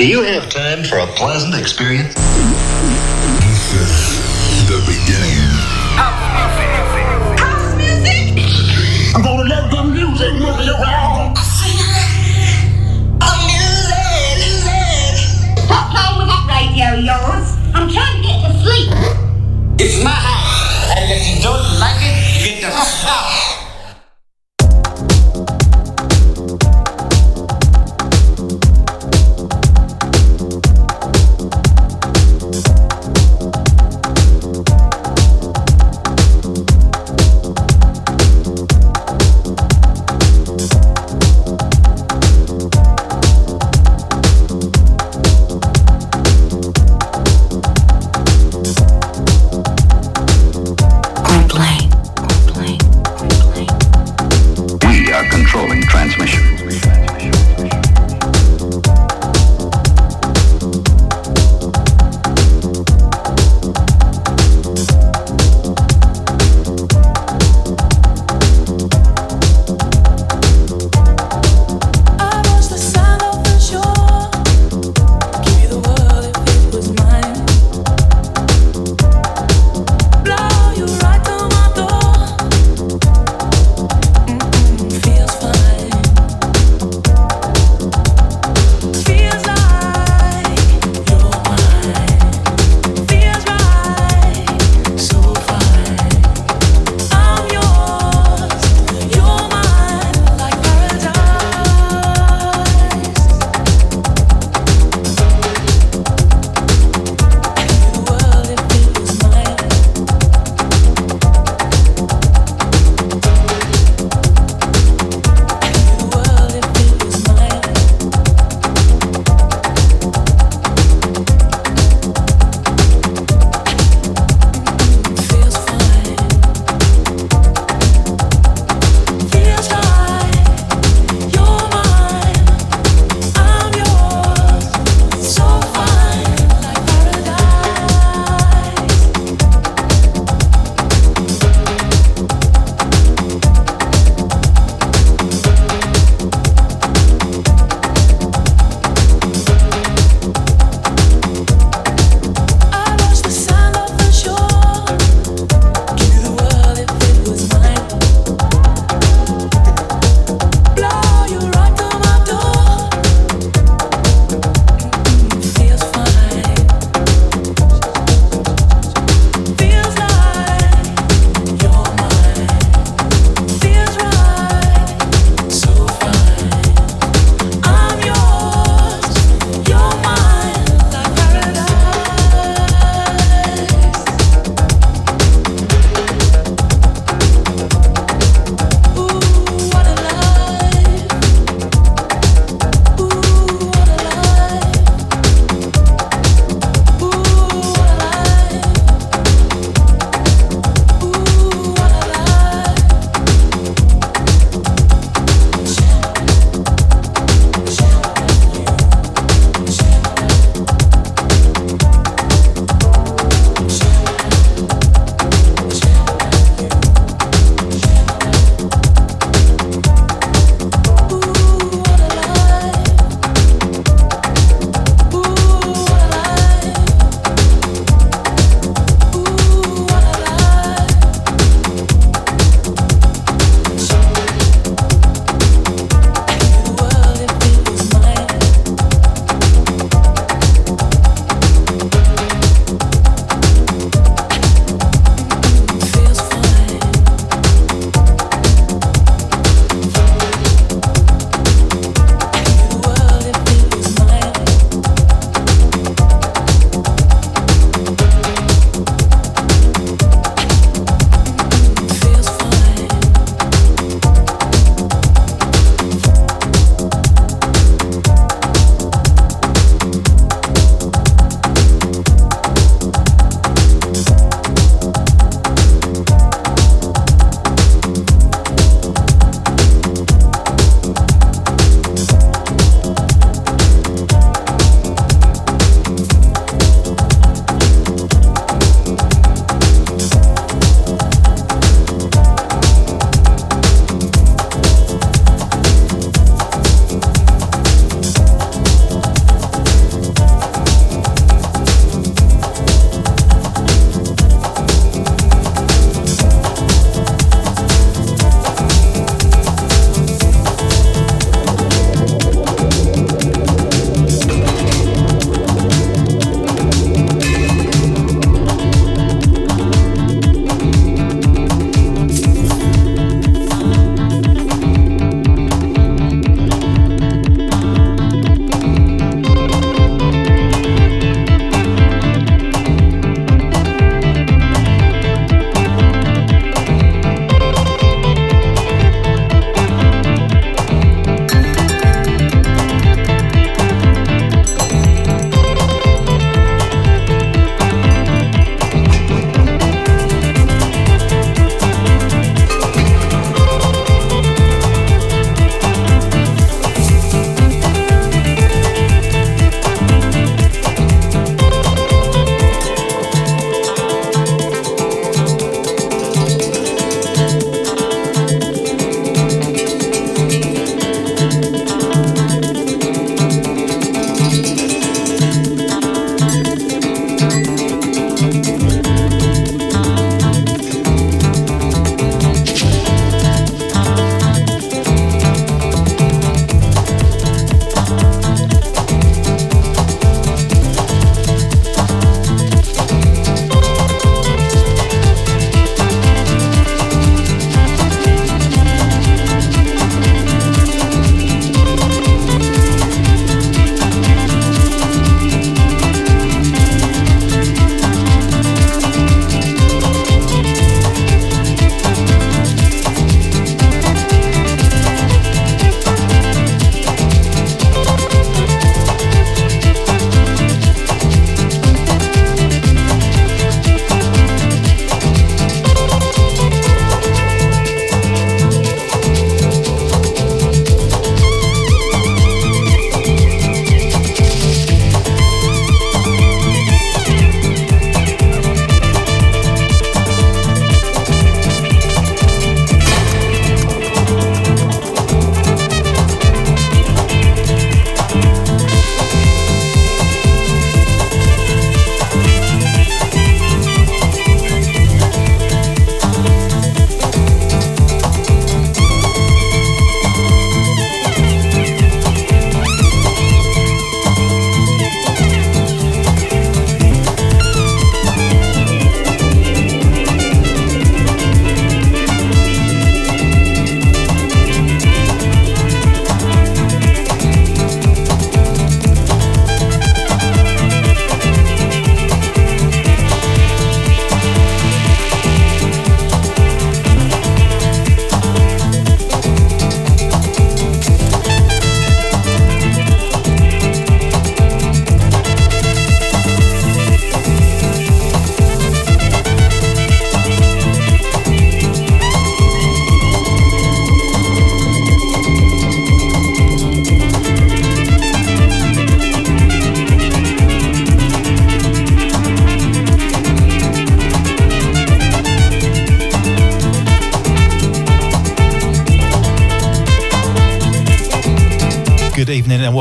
Do you have time for a pleasant experience? This is the beginning. House music. House music. I'm gonna let the music move you around. I'm in love. Stop playing with that radio yours. I'm trying to get to sleep. It's my house. And if you don't like it, get the fuck out.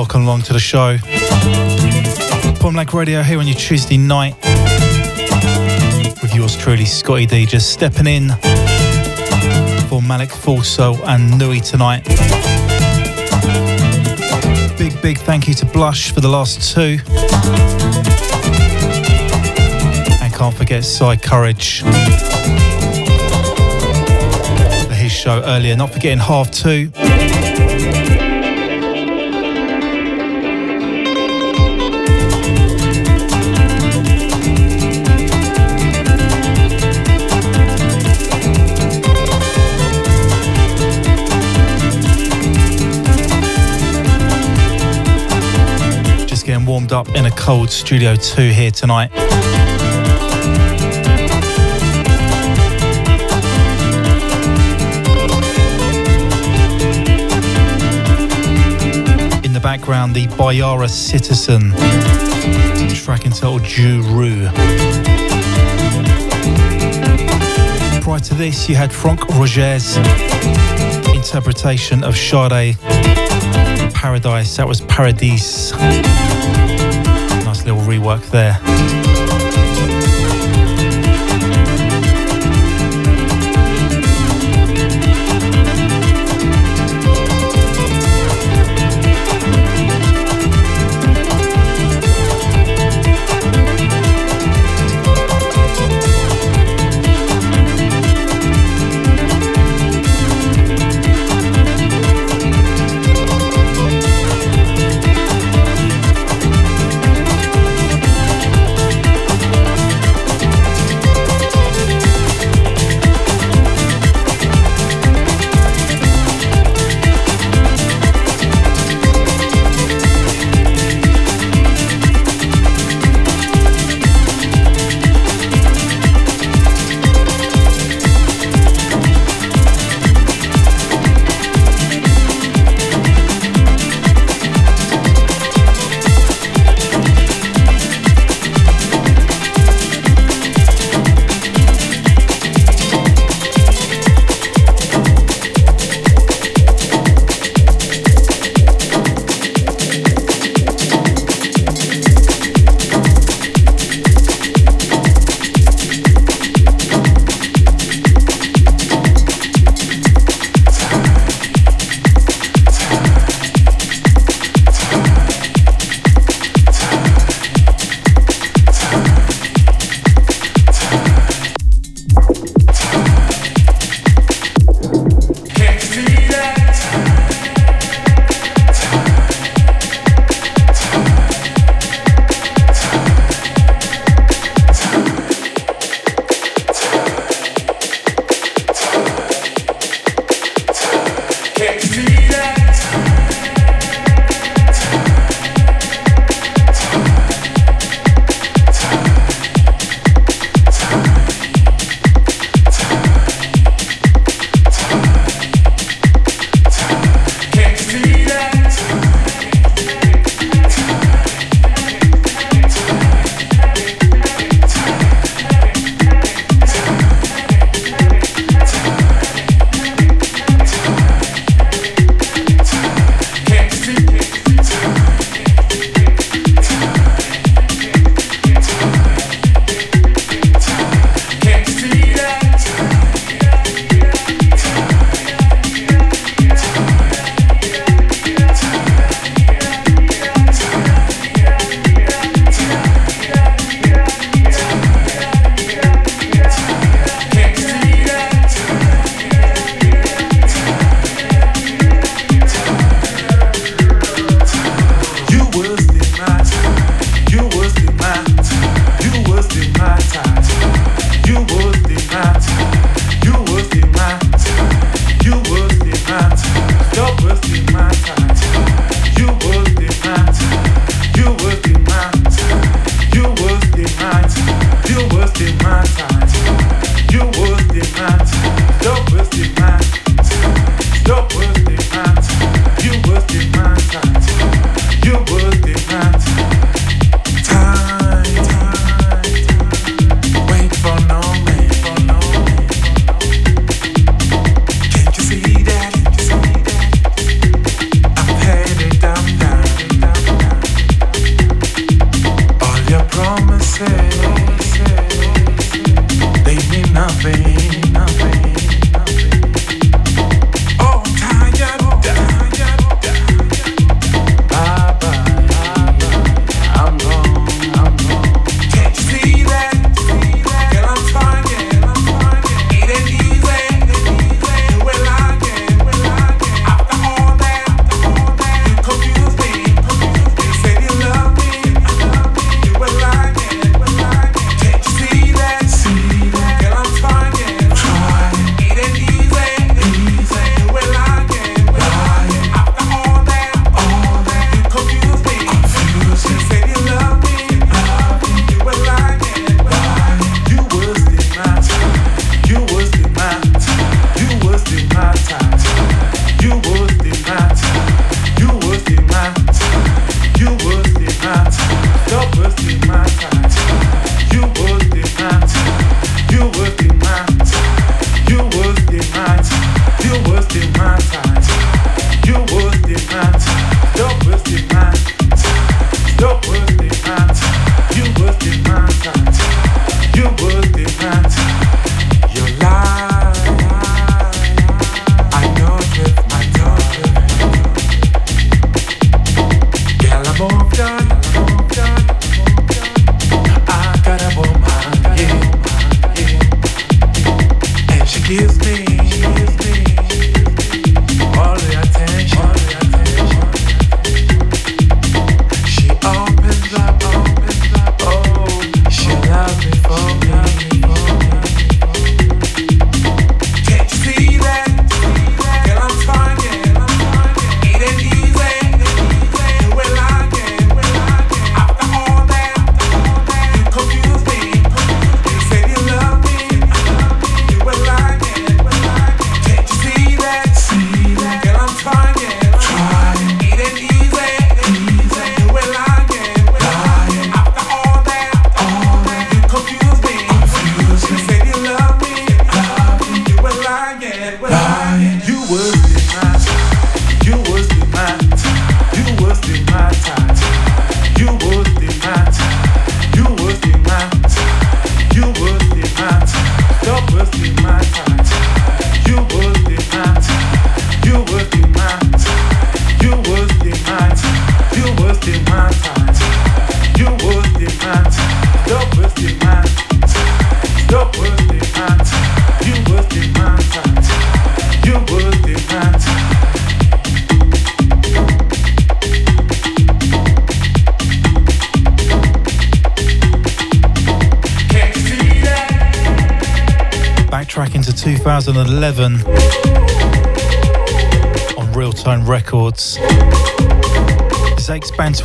Welcome along to the show. Point Blank Radio here on your Tuesday night with yours truly, Scottie D, just stepping in for Malik Forso and Nui tonight. Big, big thank you to Blush for the last two. And can't forget Cy Courage for his show earlier. Not forgetting half two. Warmed up in a cold Studio 2 here tonight. In the background, the Bayara Citizen track entitled Juru. Prior to this, you had Franck Roger's interpretation of Sade Paradise. That was Paradise rework there.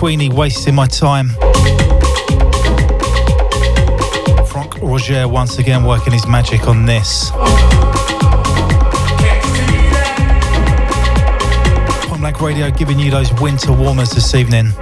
Bantwini wasting my time. Franck Roger once again working his magic on this. Point Blank Radio giving you those winter warmers this evening.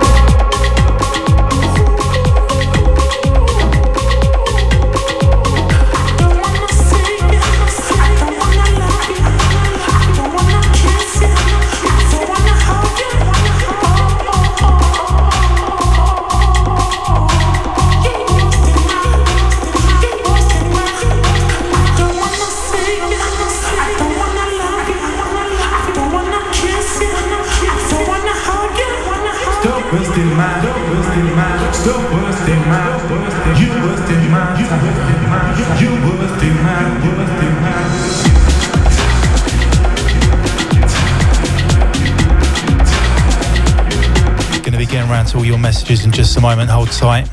To be getting around to all your messages in just a moment. Hold tight.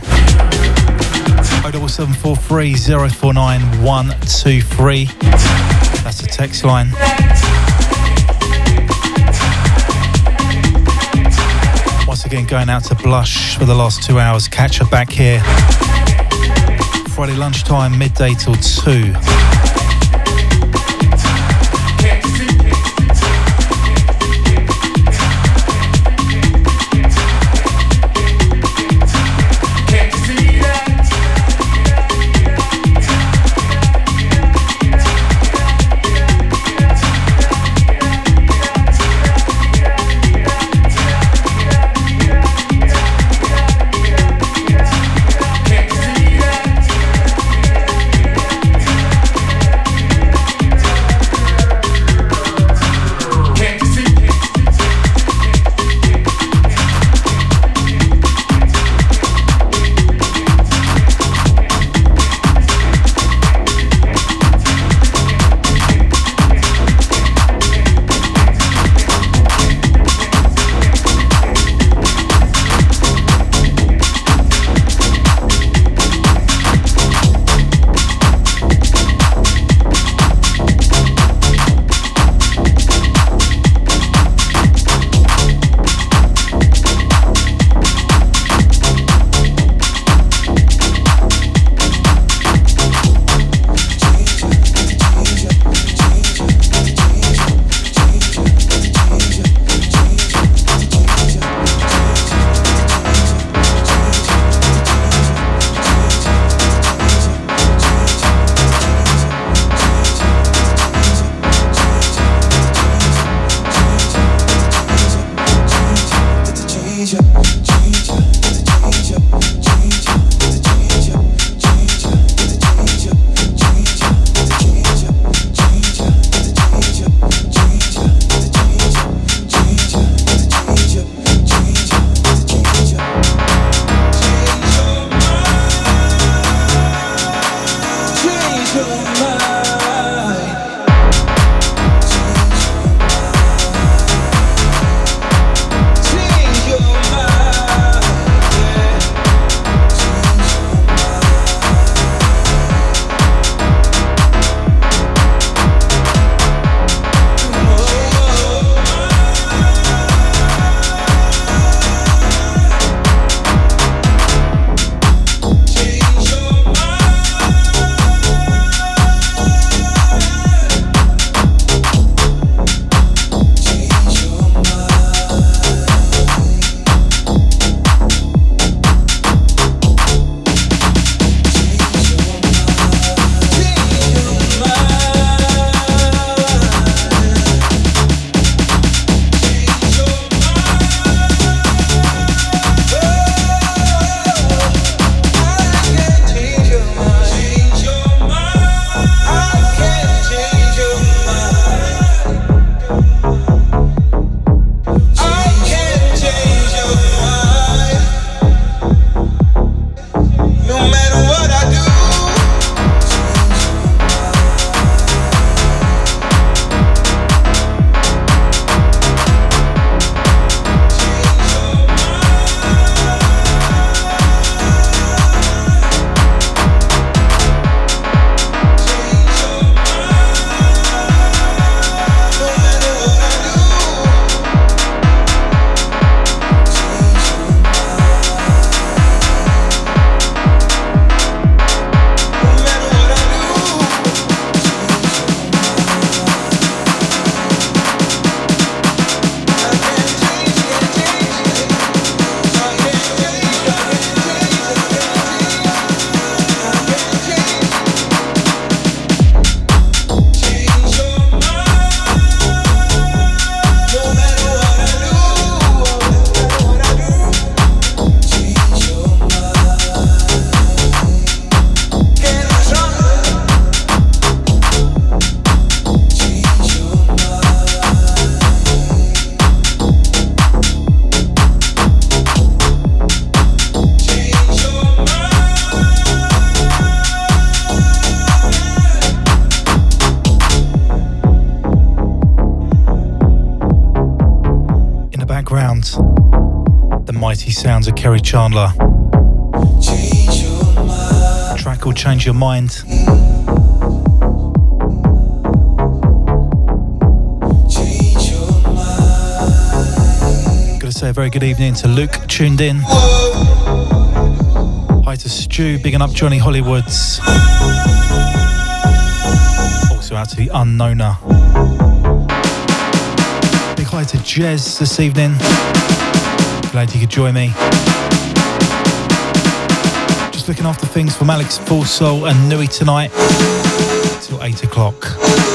07743 049 123. That's the text line. Again, going out to Blush for the last two hours. Catch her back here. Friday lunchtime, midday till 2. Sounds of Kerri Chandler. track called Change Your Mind. Gotta say a very good evening to Luke, tuned in. Hi to Stu, bigging up Johnny Hollywoods. Also out to the Unknowner. Big hi to Jez this evening. Glad you could join me. Just looking after things from Alex Full Soul and Nui tonight till 8 o'clock.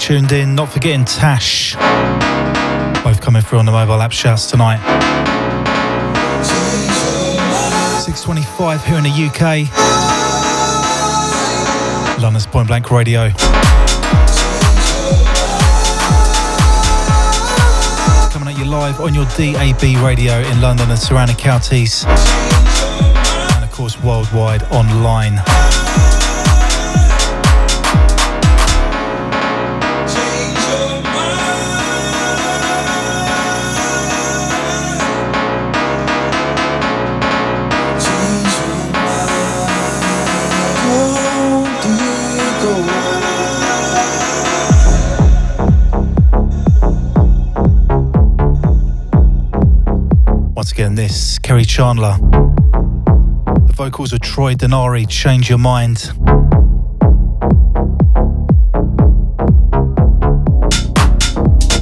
Tuned in. Not forgetting Tash. Both coming through on the mobile app shouts tonight. 6.25 here in the UK. London's Point Blank Radio. Coming at you live on your DAB radio in London and surrounding counties. And of course worldwide online. This, Kerri Chandler. The vocals of Troy Denari, Change Your Mind.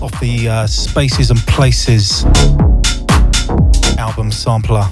Off the uh, Spaces and Places album sampler.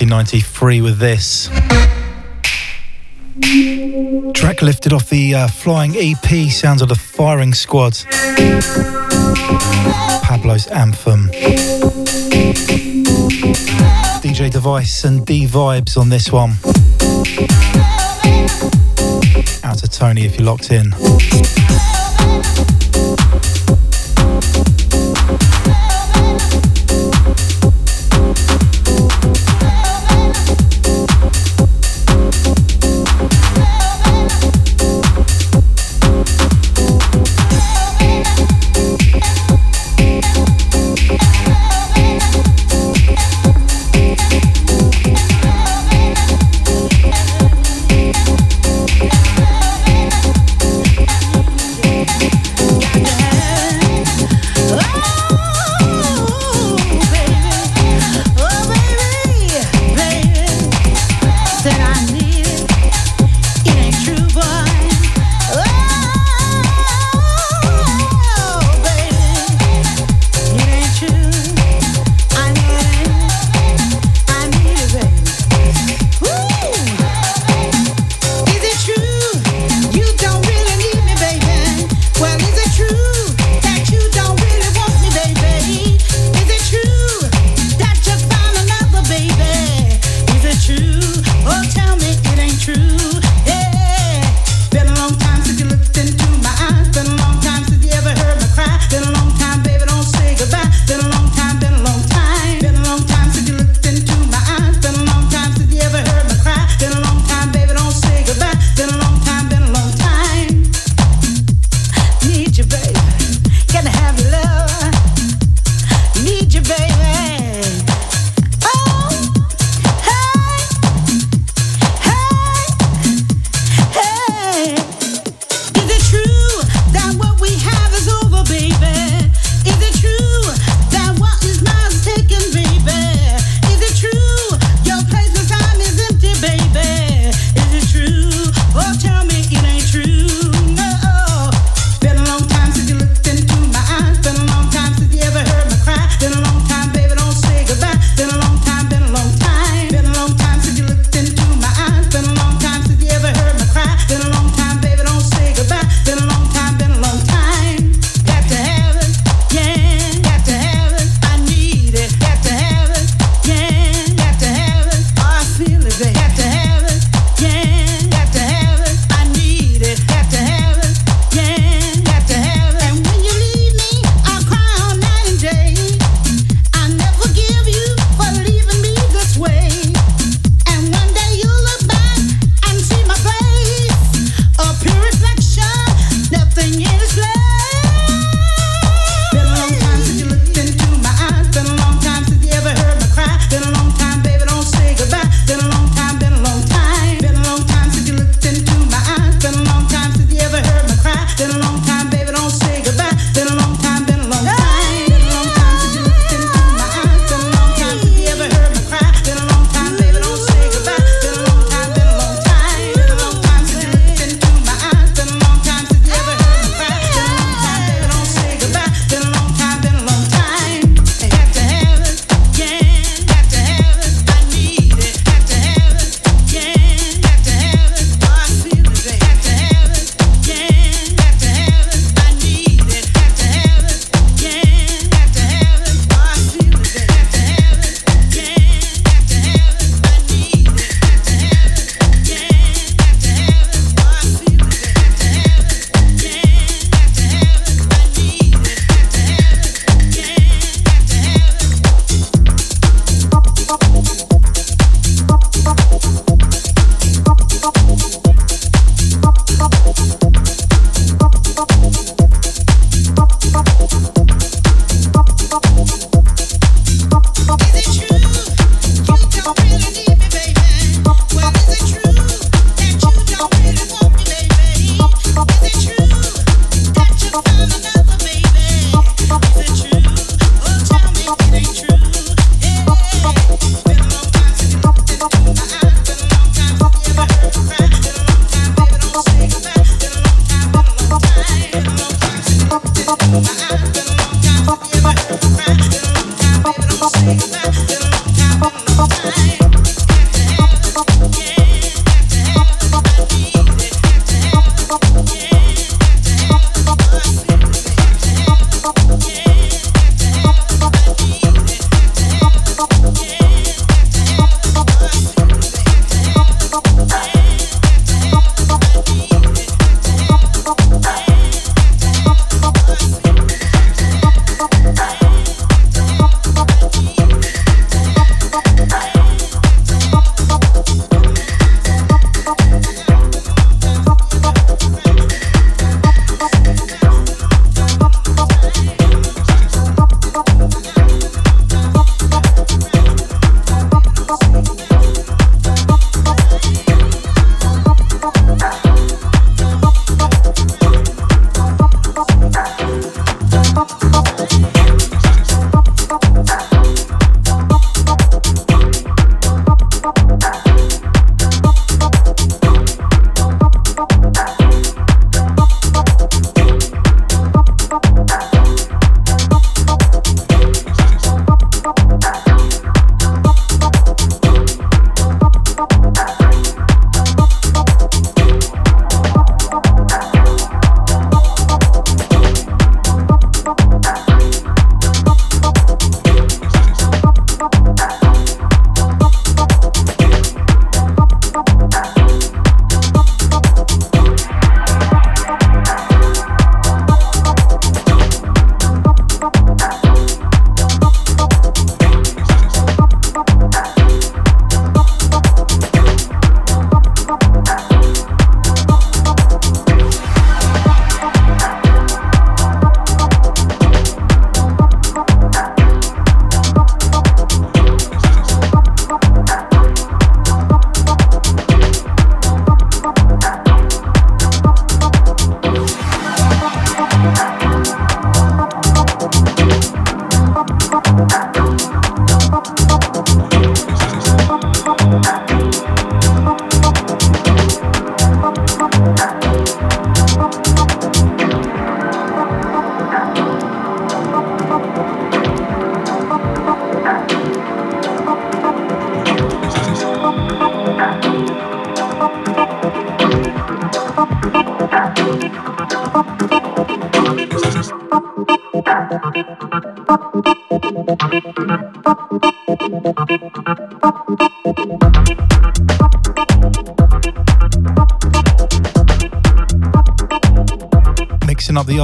1993 with this. Track lifted off the uh, Flying EP, sounds of the Firing Squad. Pablo's Anthem. DJ Device and D Vibes on this one. Out to Tony if you're locked in.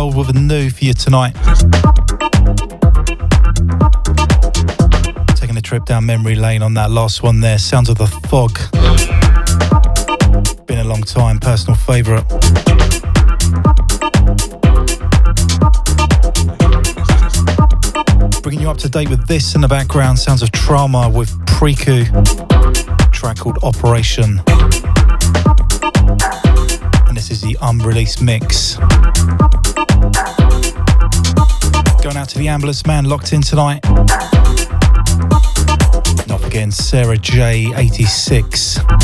With a new for you tonight. Taking a trip down memory lane on that last one there. Sounds of the fog. Been a long time, personal favourite. Bringing you up to date with this in the background. Sounds of Trauma with Preku. Track called Operation. And this is the unreleased mix. Going out to the ambulance man locked in tonight. Not forgetting Sarah J86.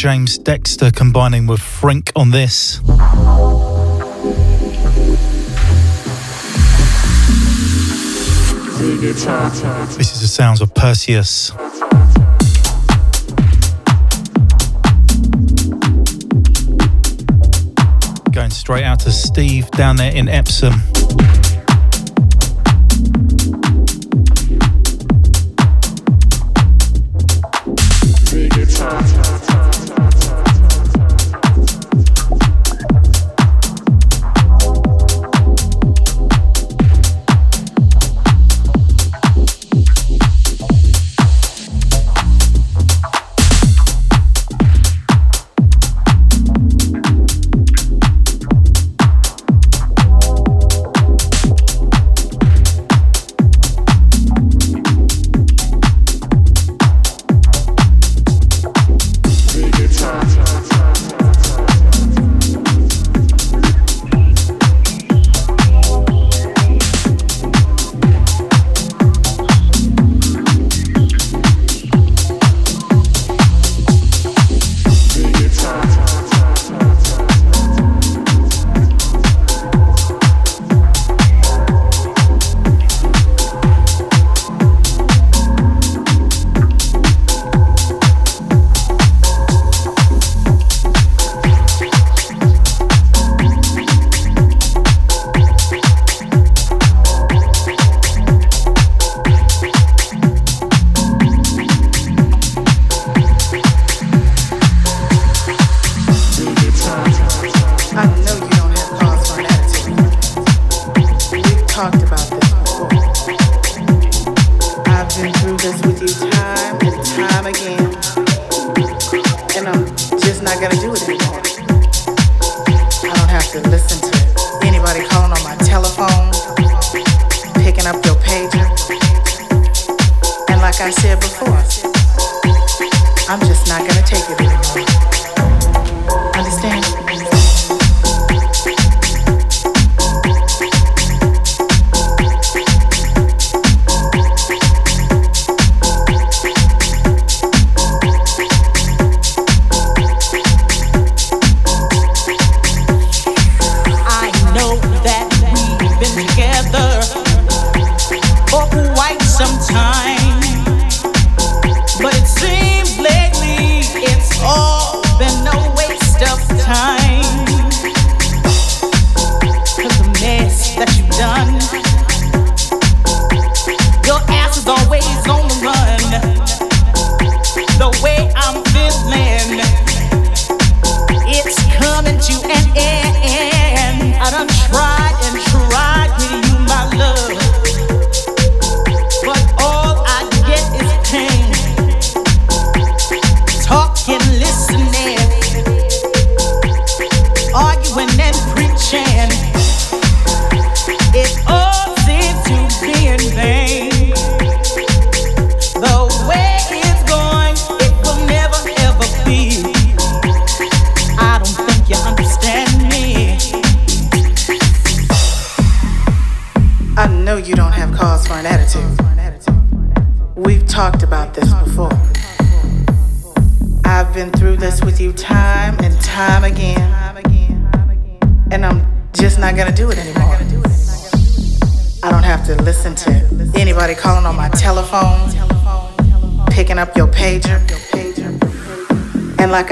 James Dexter combining with Frink on this. This is the sounds of Perseus. Going straight out to Steve down there in Epsom.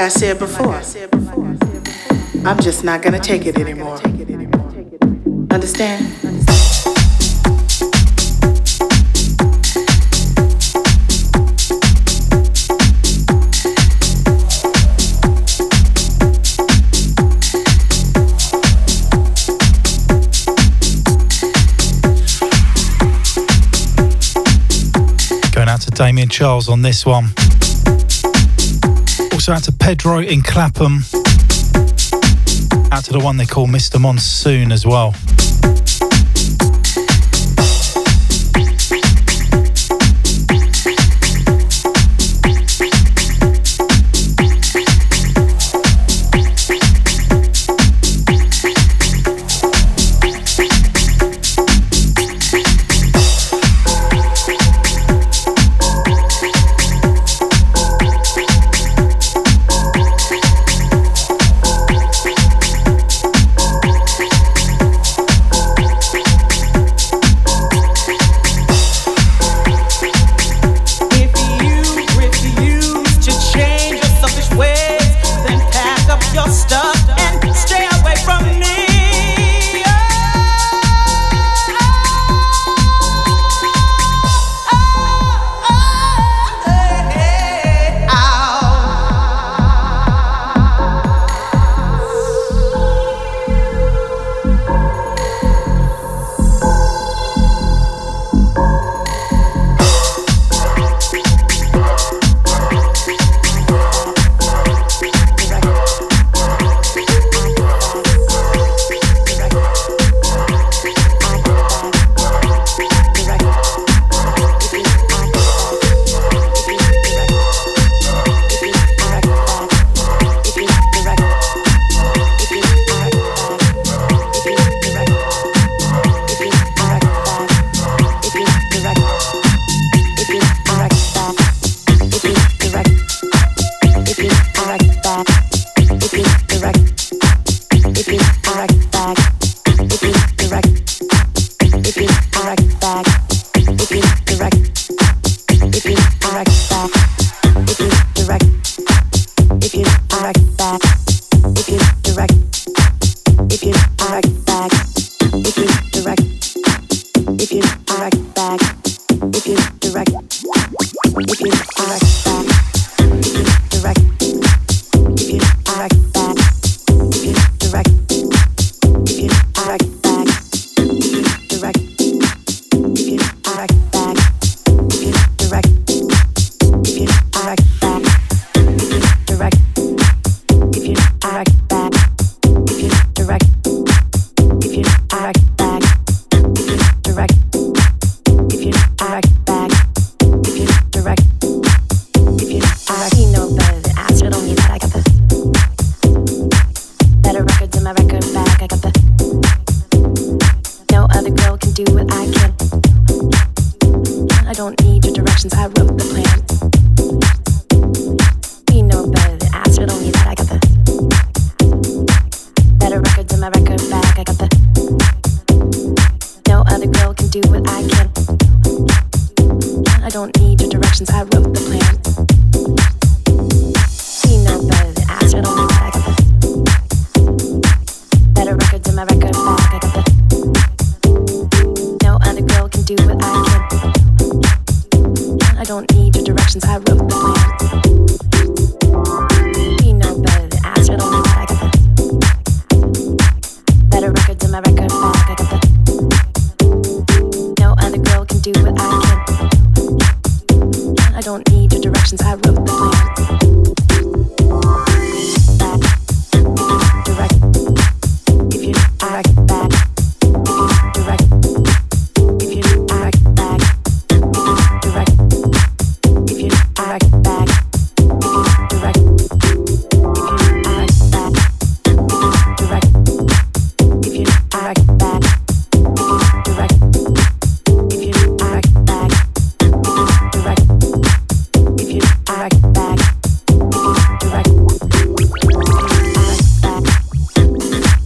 I said before, I'm just not gonna take it anymore. Understand? Damien Charles on this one. Pedro in Clapham. Out to the one they call Mr. Monsoon as well.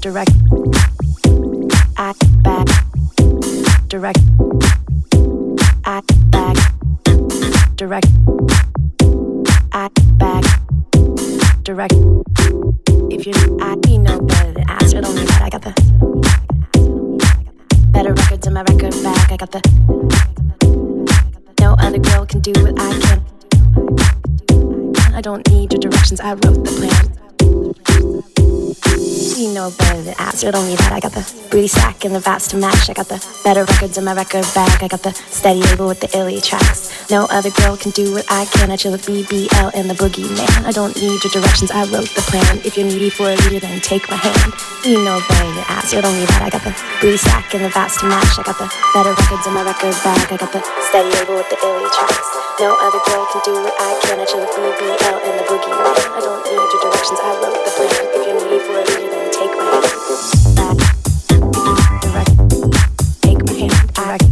Direct, act back, direct, act back, direct, act back, direct. If you act, you know better than ask. It only that I got the better records in my record bag. I got the no other girl can do what I can. I don't need your directions. I wrote the plan. Know better than ask. It only that I got the booty sack and the vats to match. I got the better records in my record bag. I got the steady label with the illy tracks. No other girl can do what I can. I chill with BBL and the boogie man. I don't need your directions. I wrote the plan. If you're needy for a leader, then take my hand. You know better than ask. It only that I got the booty sack and the vats to match. I got the better records in my record bag. I got the steady label with the illy tracks. No other girl can do what I can. I chill with BBL and the boogie man. I don't need your directions. I wrote the plan. My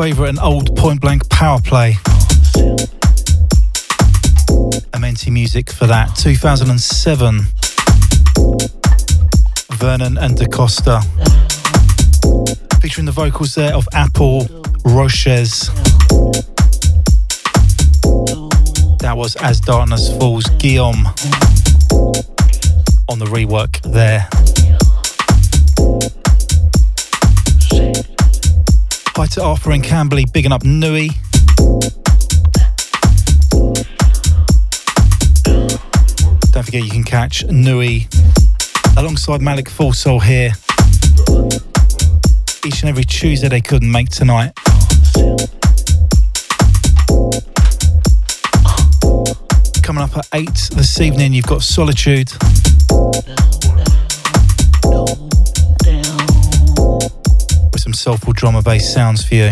favourite and old point blank power play. Amenti music for that. 2007. Vernon and DaCosta. Featuring the vocals there of Apple Roches. That was As Darkness Falls Guillaume on the rework there. To Arthur and Camberley, bigging up Nui. Don't forget you can catch Nui alongside Malik Full Soul here each and every Tuesday they couldn't make tonight. Coming up at 8 this evening, you've got Solitude. Some soulful drama based sounds for you.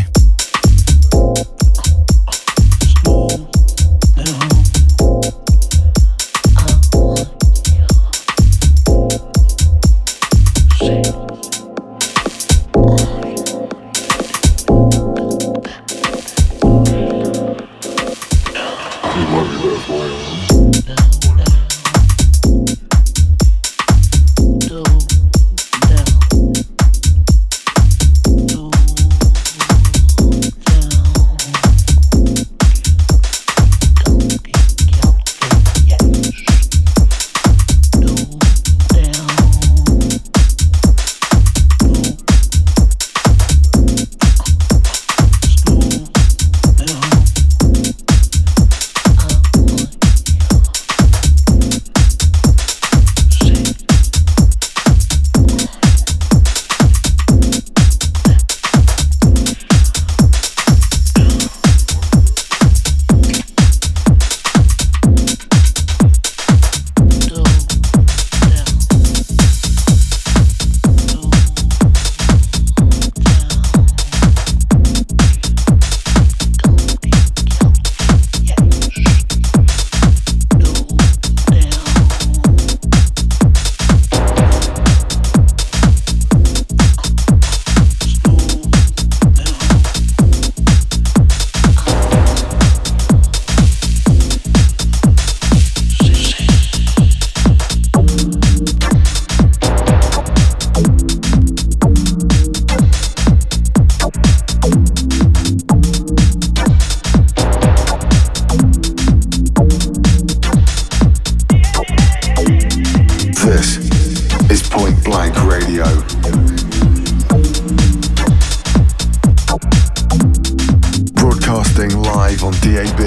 broadcasting live on DAB,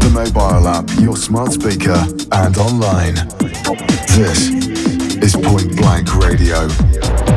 the mobile app, your smart speaker, and online. This is Point Blank Radio.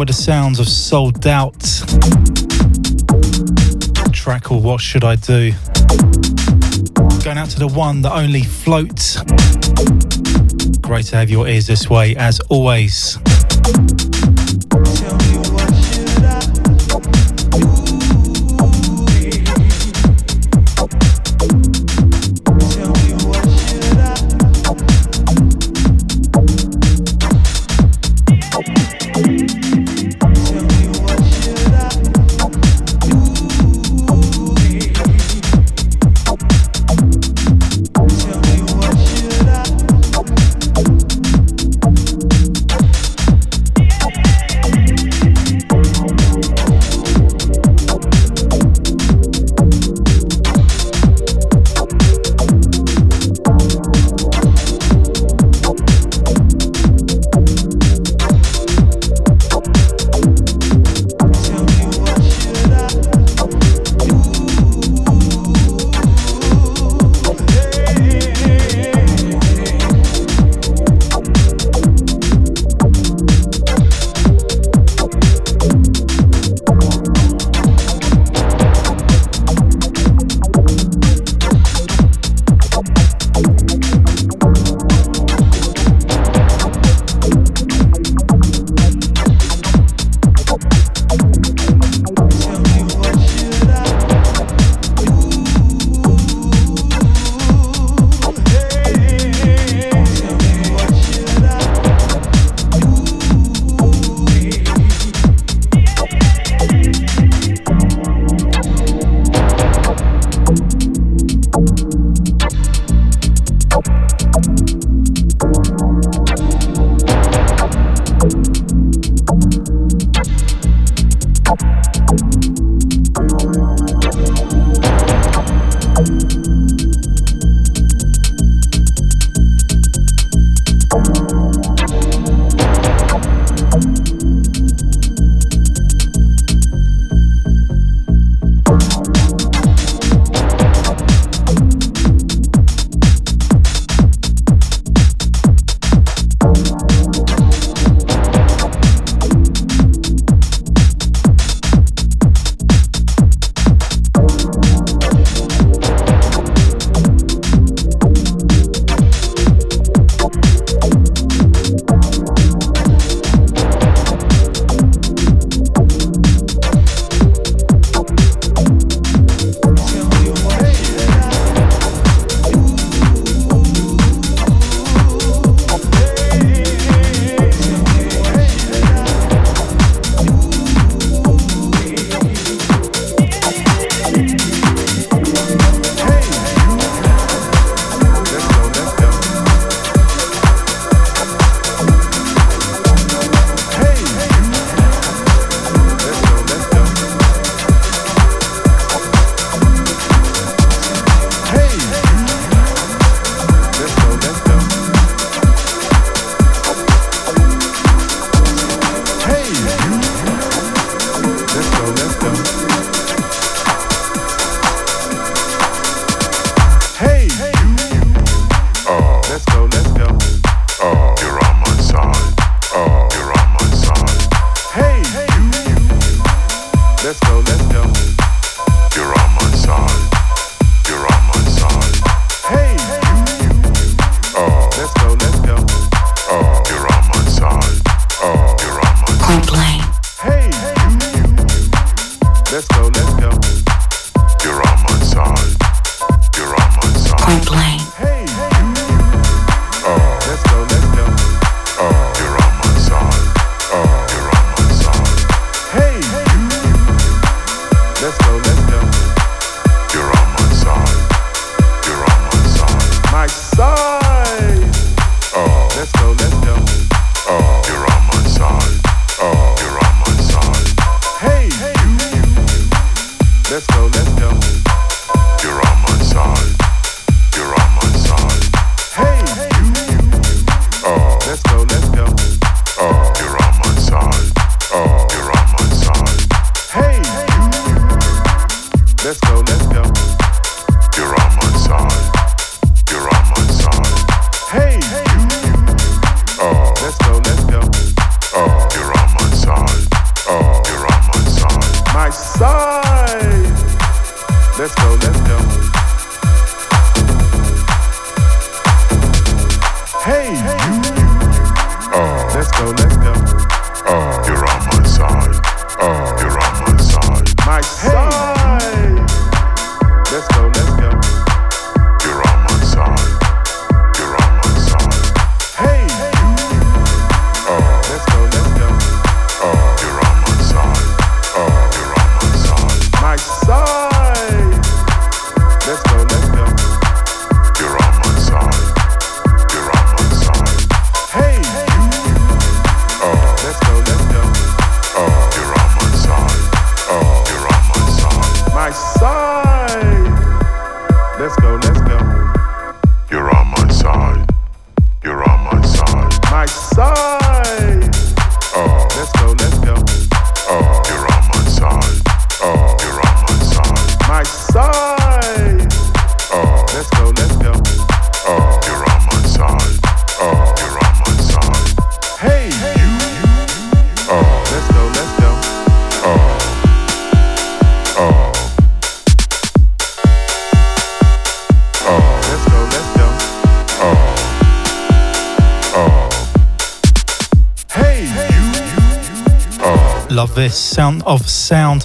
With the sounds of Sold Out. track called What Should I Do? Going out to the one that only floats. Great to have your ears this way, as always.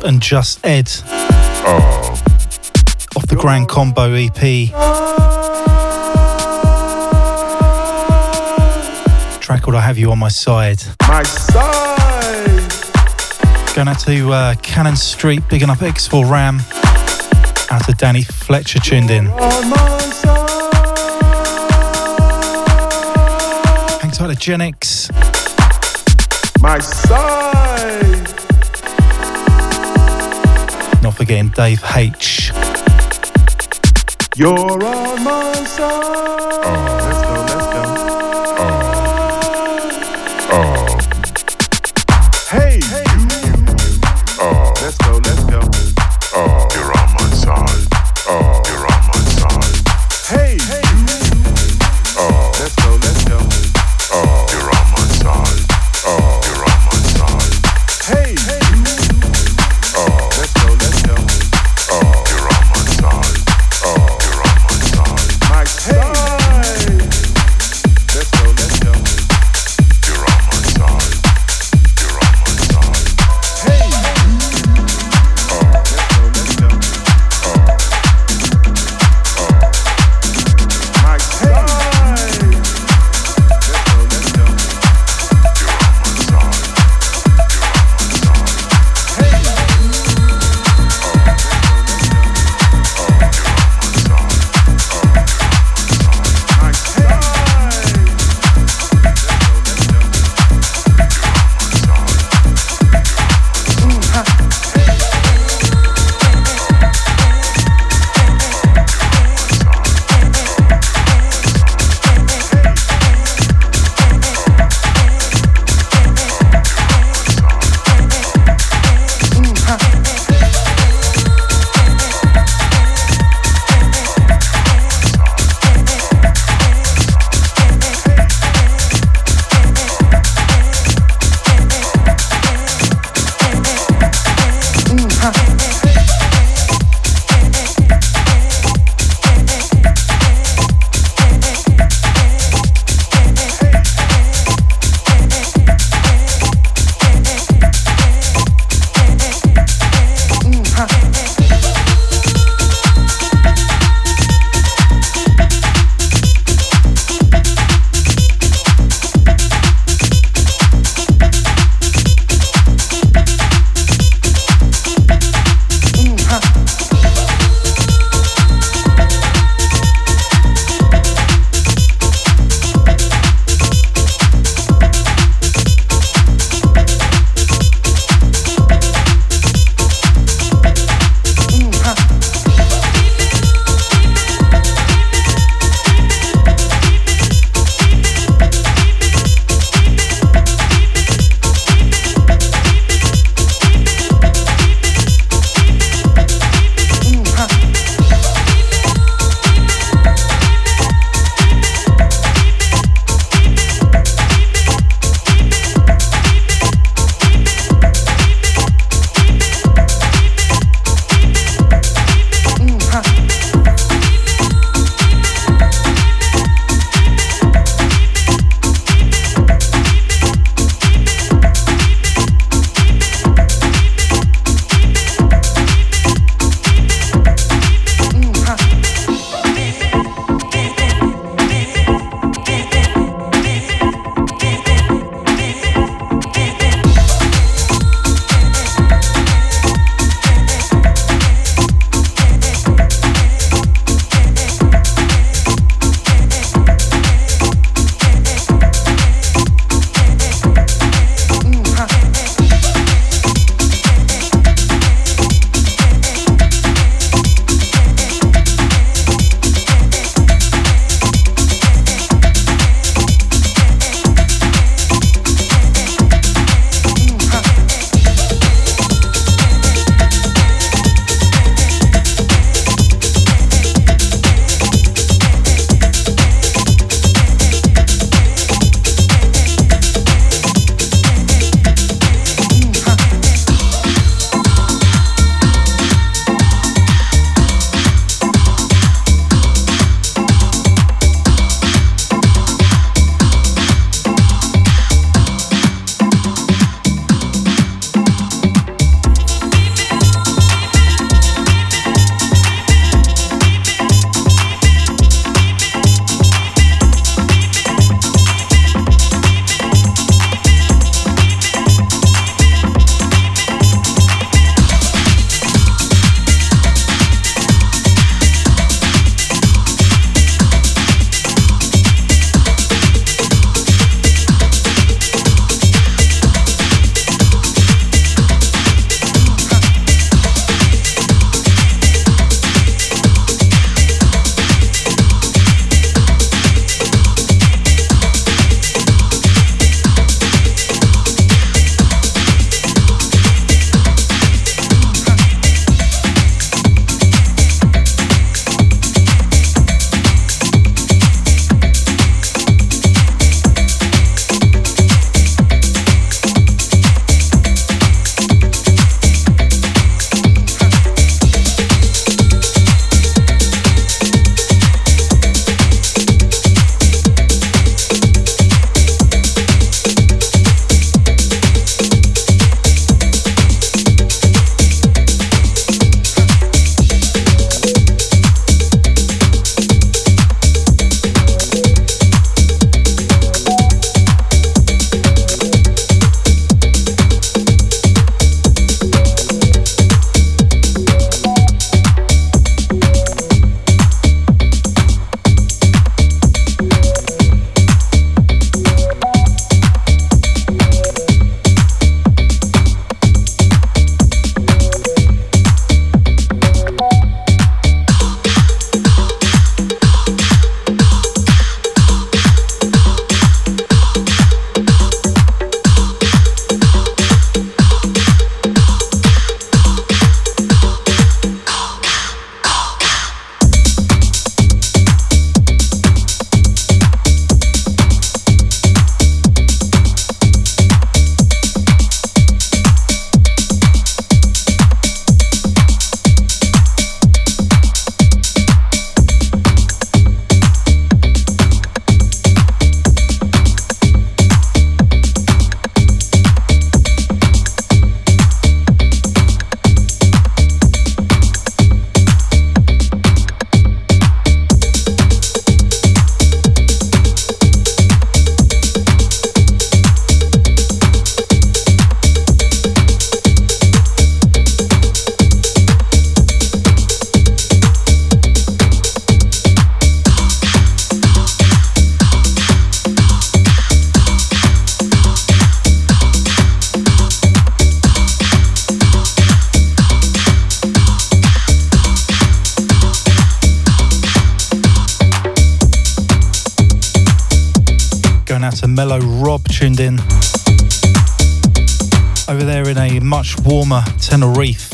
And Just Ed. Oh. Off the Grand Combo EP. Track called I Have You On My Side. My side! Going out to uh, Cannon Street, bigging up X4 Ram. Out to Danny Fletcher tuned in. Hang tight to Genix. My side! Not forgetting Dave H. You're on my side. Oh, Mellow Rob tuned in over there in a much warmer Tenerife.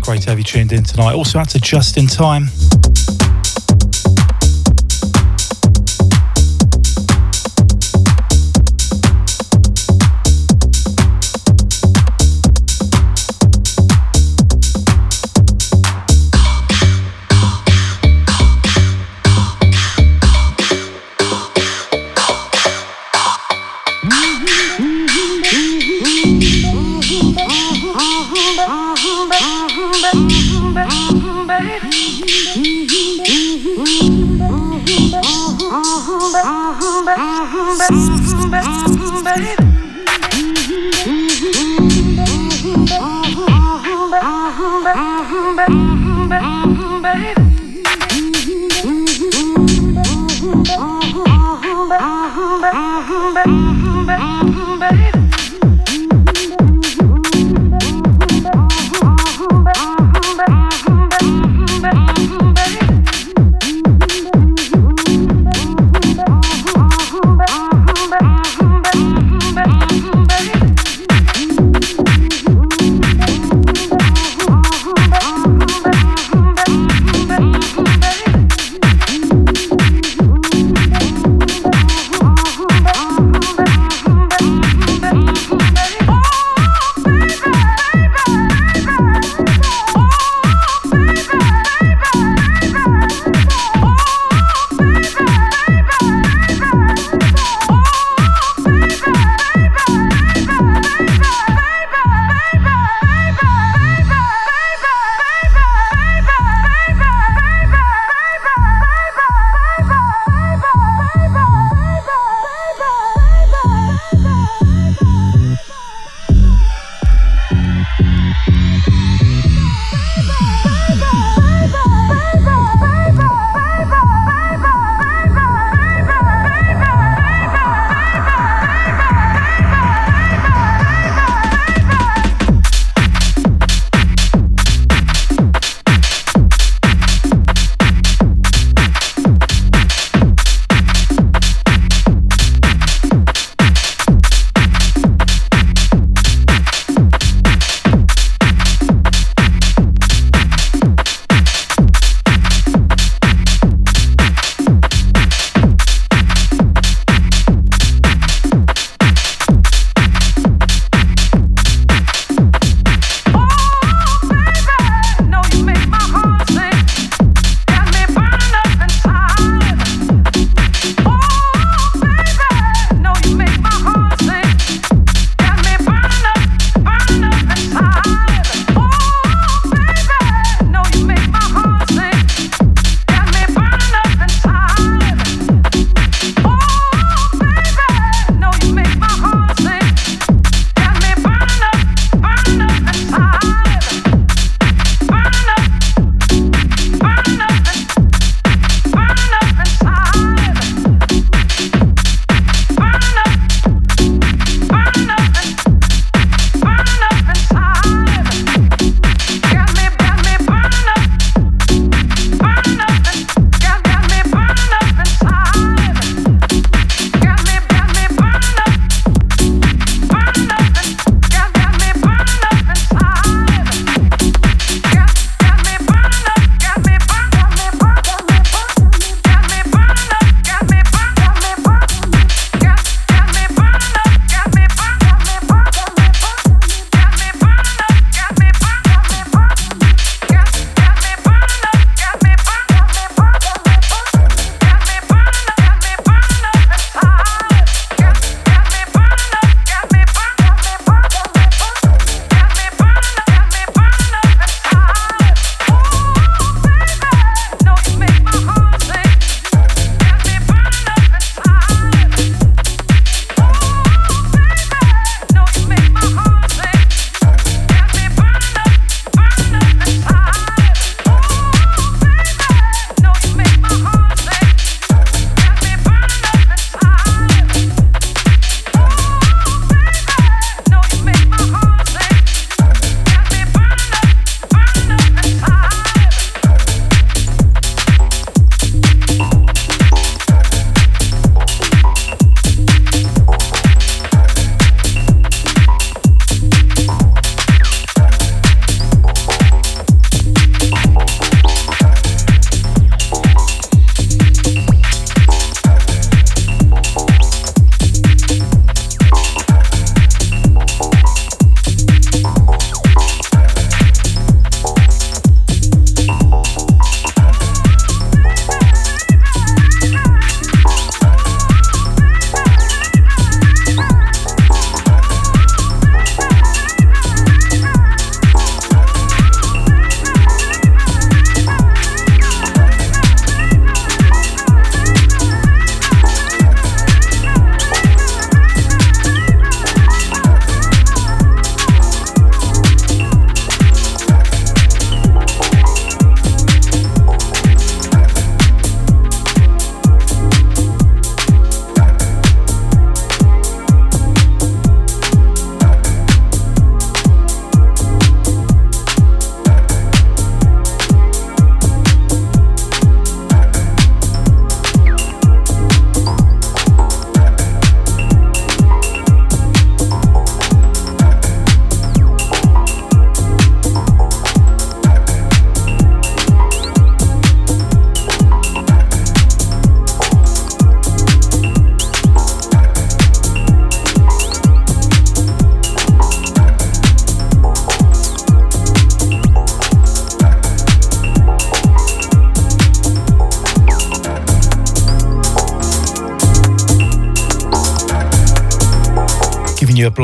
Great to have you tuned in tonight. Also out to Just in Time.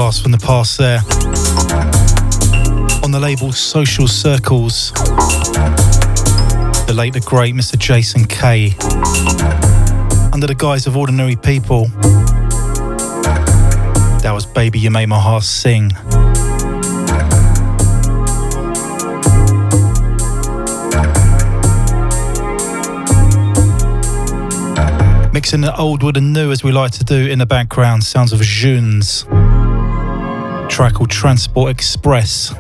Blast from the past there. On the label Social Circles, the late, the great Mr. Jason K. Under the guise of Ordinary People, that was Baby You Made My Heart Sing. Mixing the old with the new as we like to do in the background, sounds of Junes. Track called Transport Express.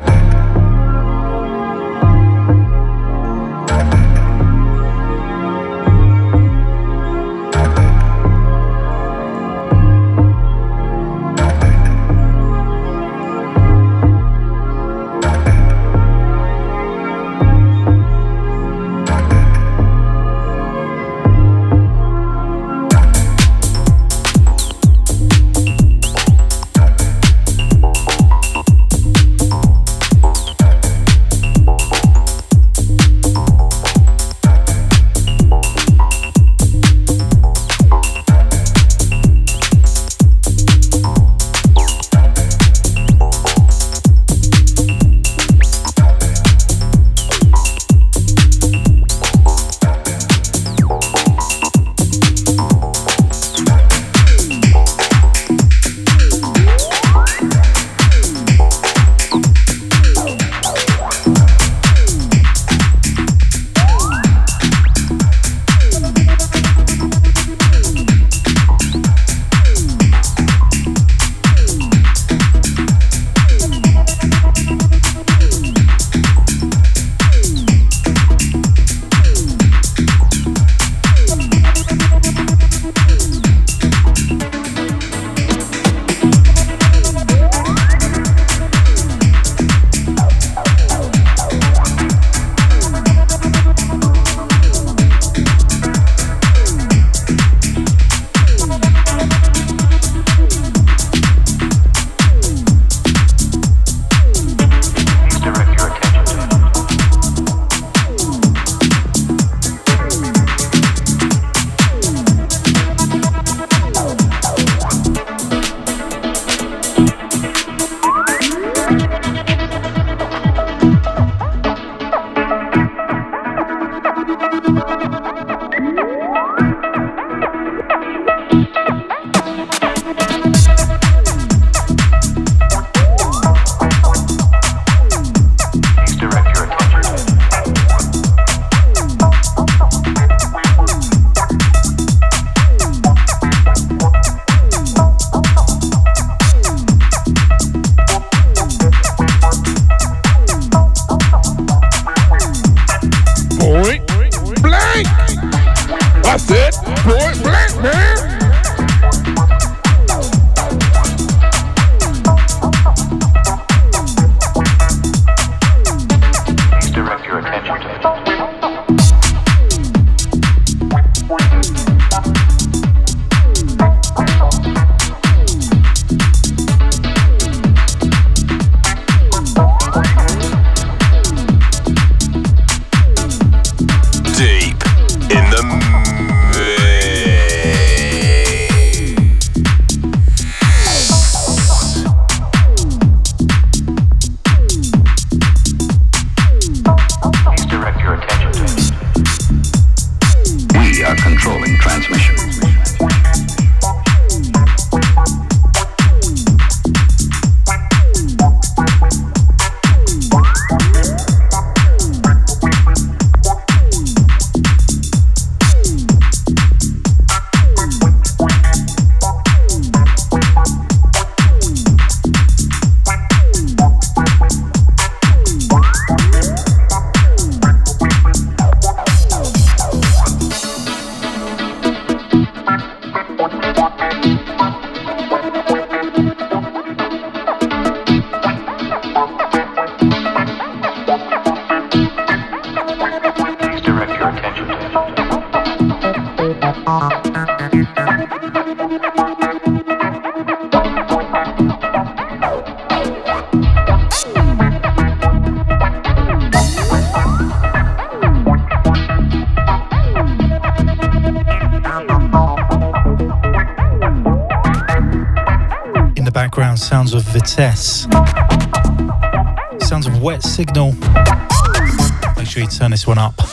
Signal. Make sure you turn this one up.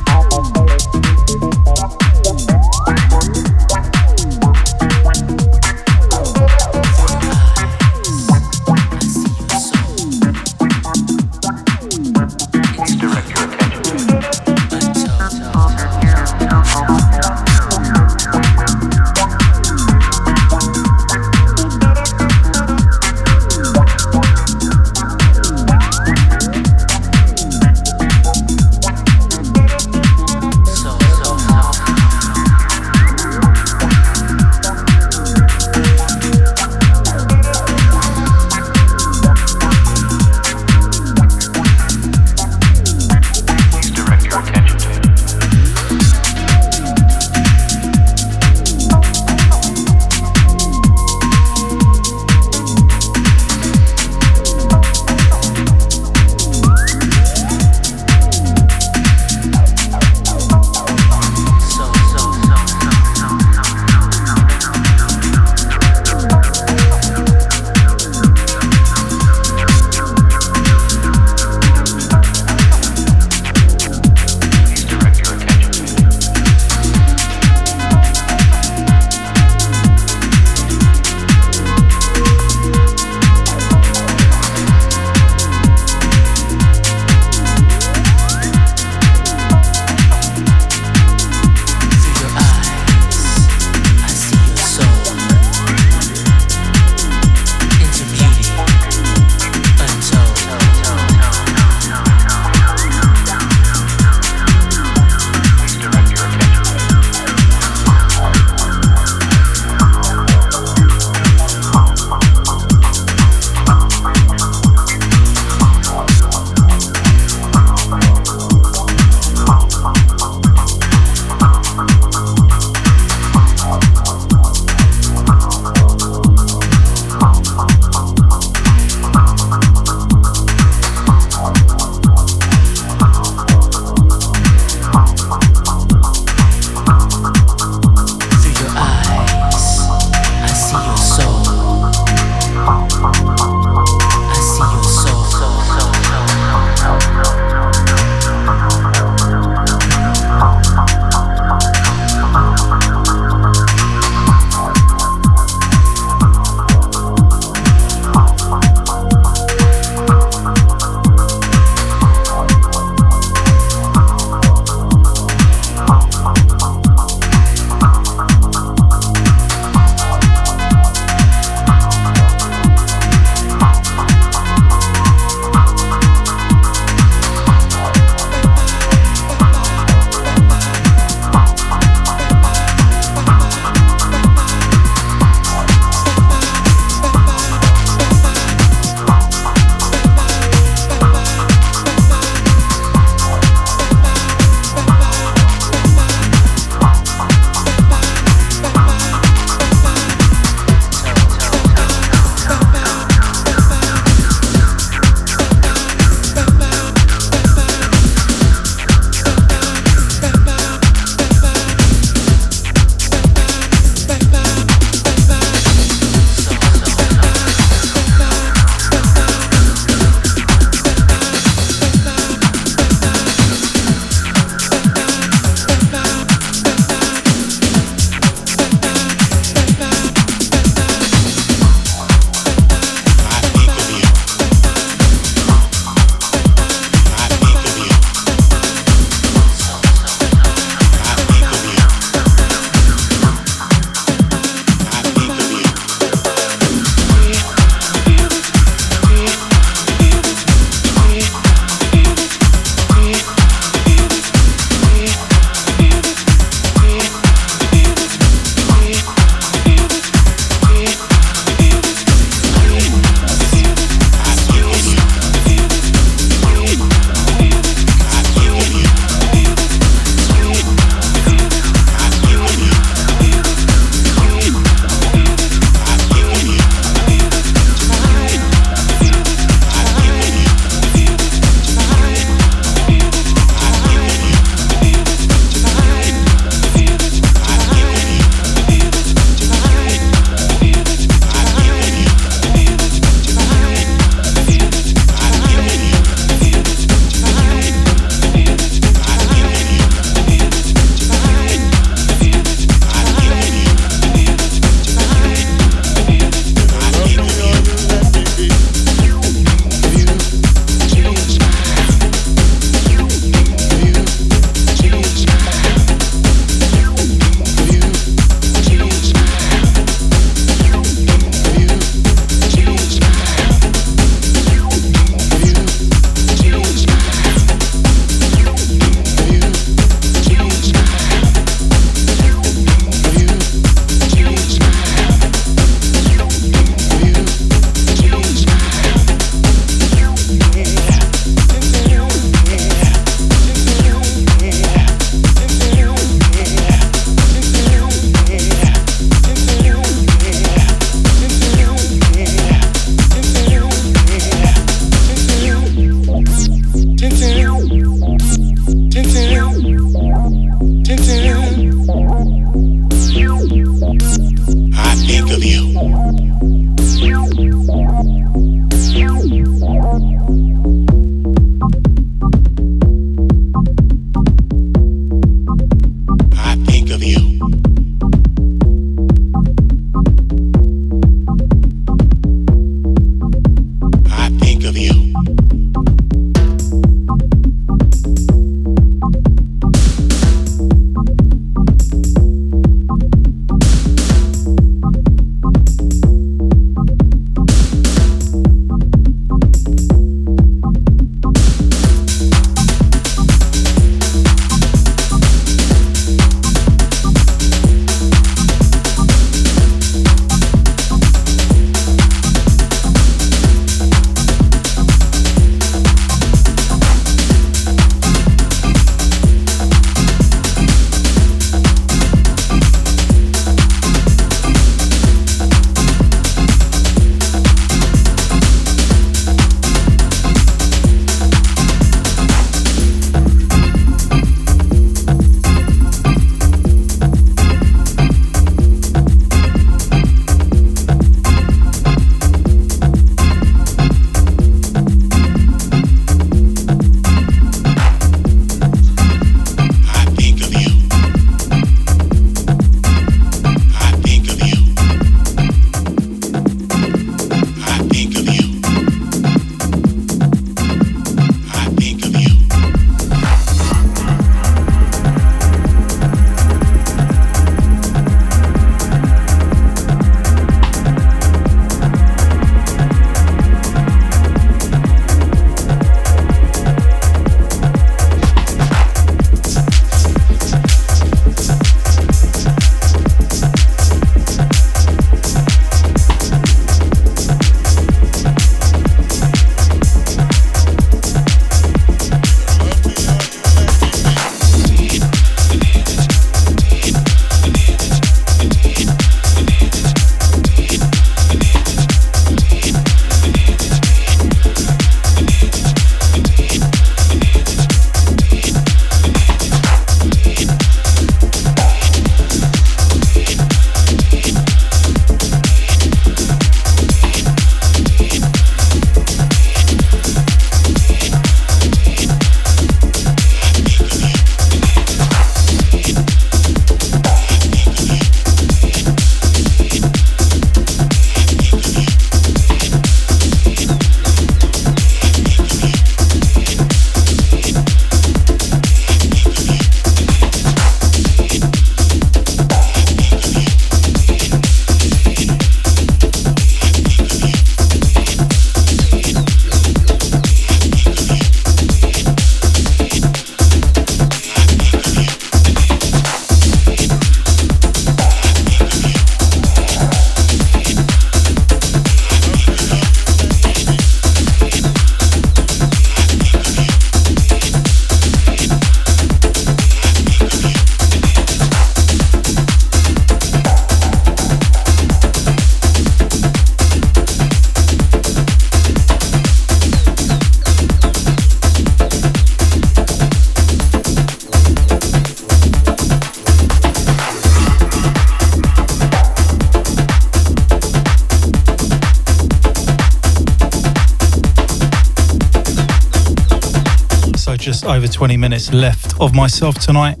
Just over 20 minutes left of myself tonight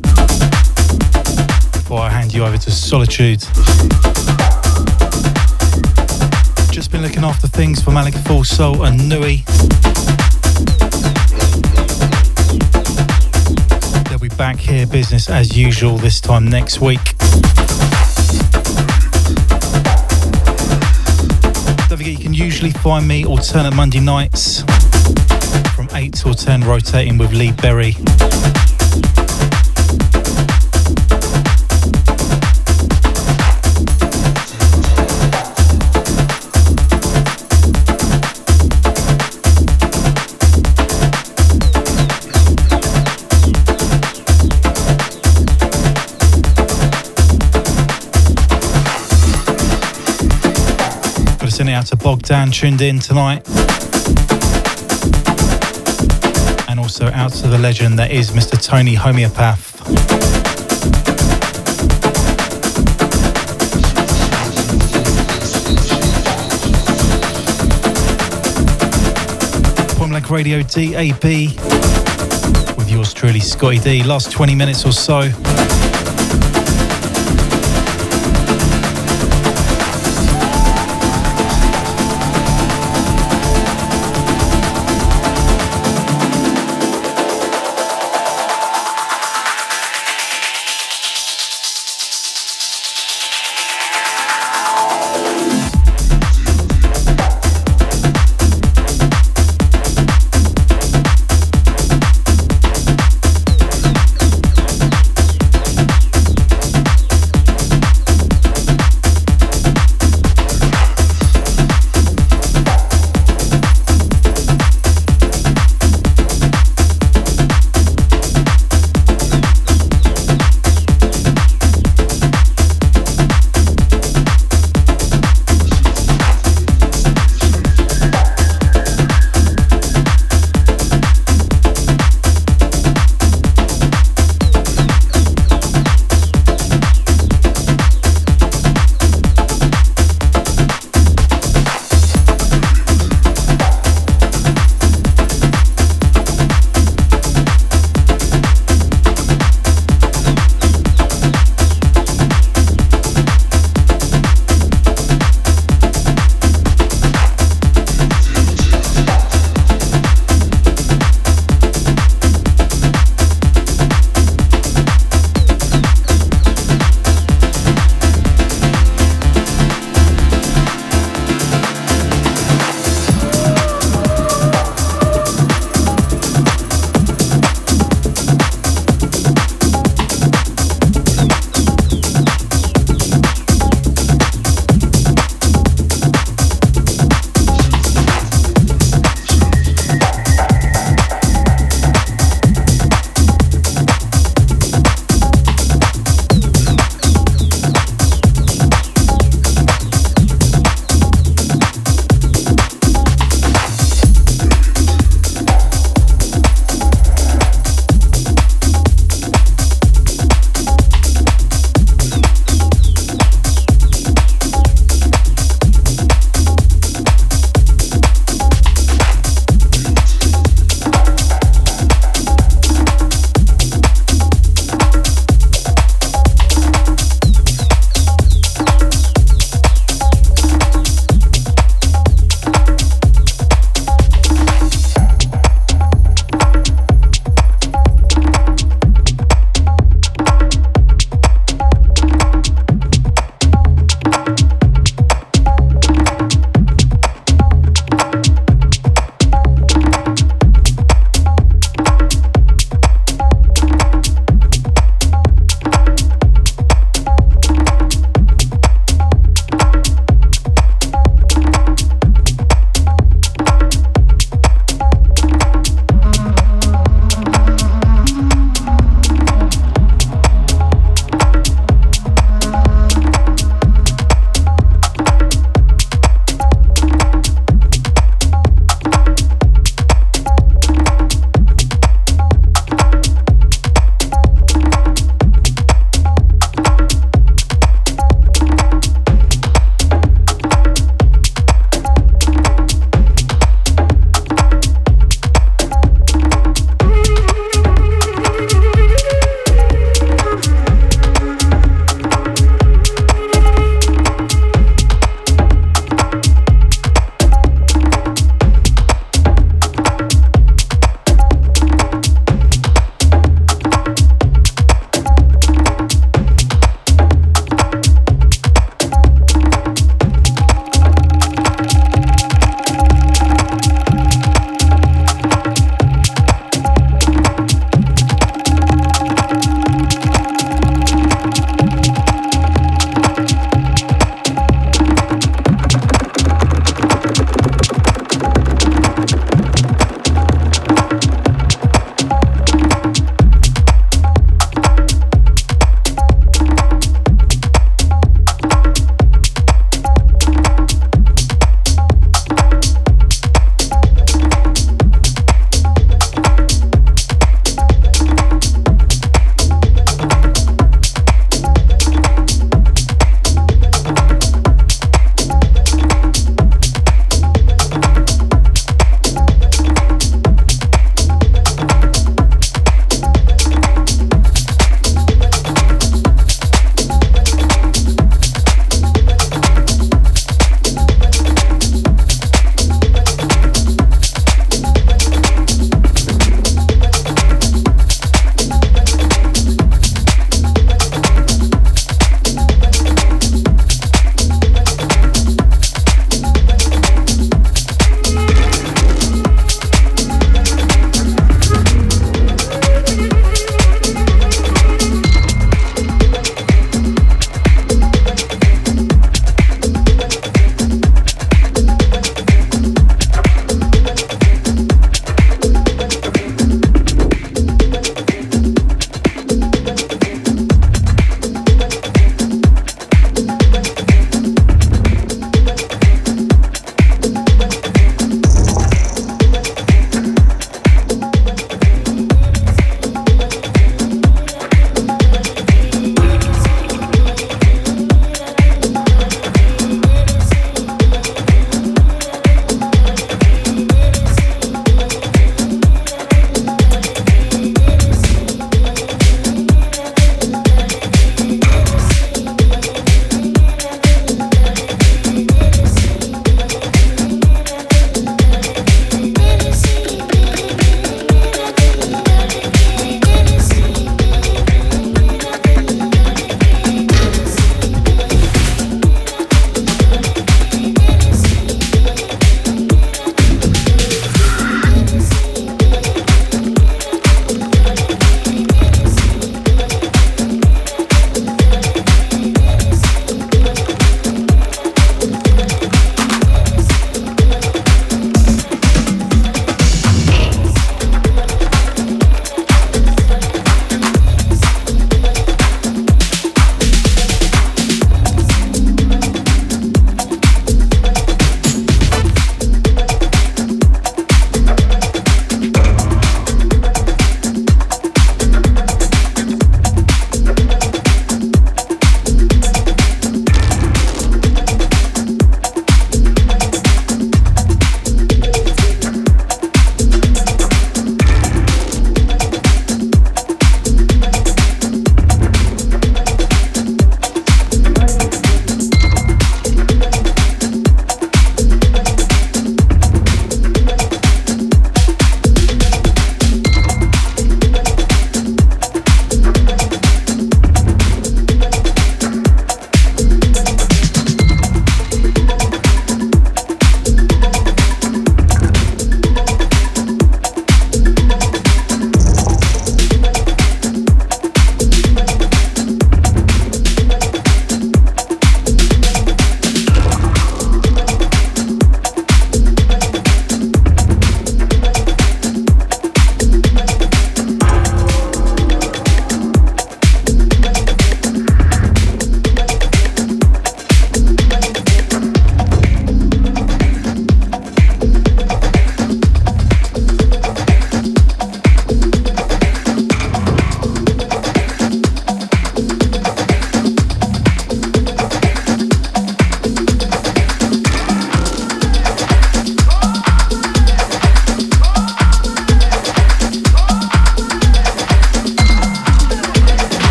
before I hand you over to Solitude. Just been looking after things for Malik Full Soul and Nui. They'll be back here, business as usual, this time next week. Don't forget, you can usually find me alternate Monday nights 8 till 10, rotating with Lee Berry. sending out to Bogdan, tuned in tonight. Also out to the legend that is Mr. Tony Homeopath. Radio DAB with yours truly, Scottie D. Last 20 minutes or so.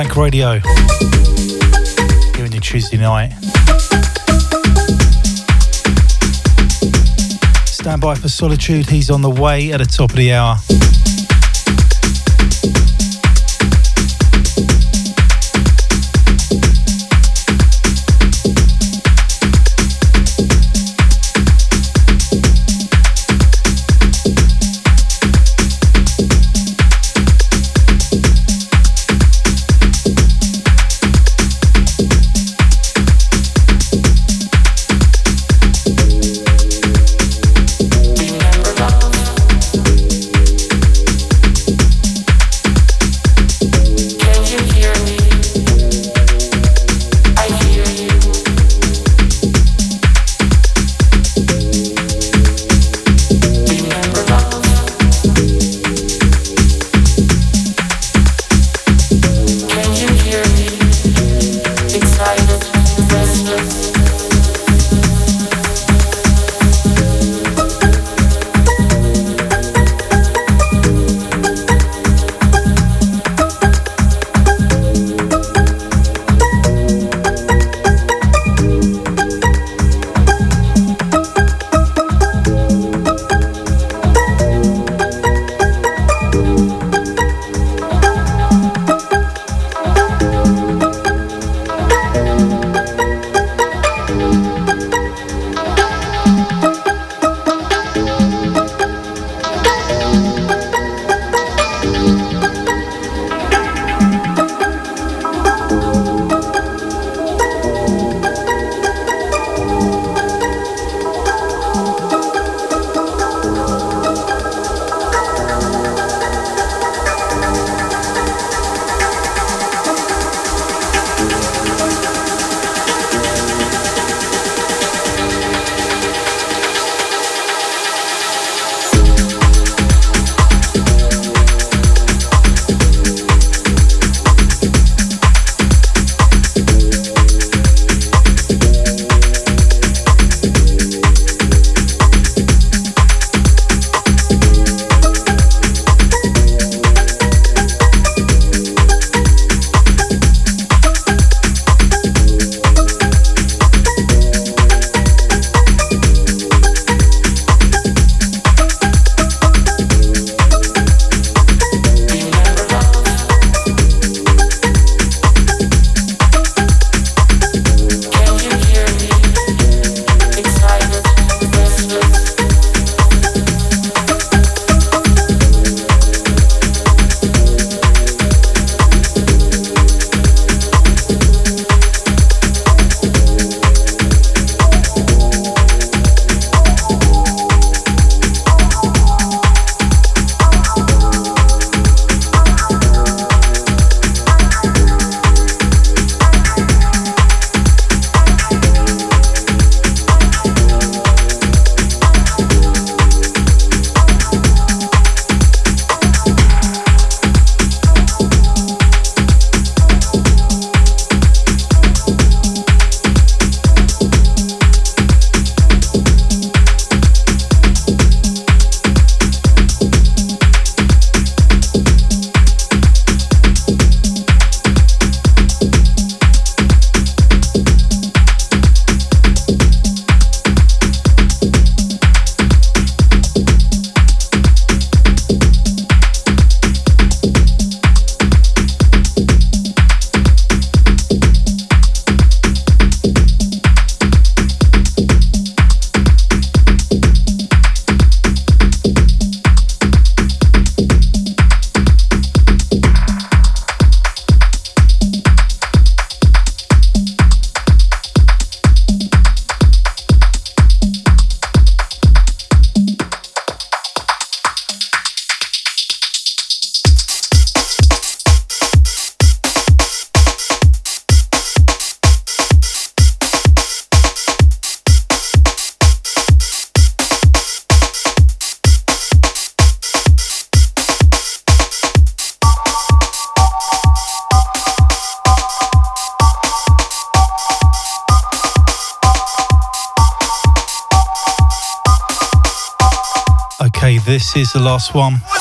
Blank Radio. Here on your Tuesday night. Stand by for Solitude, he's on the way at the top of the hour. The last one.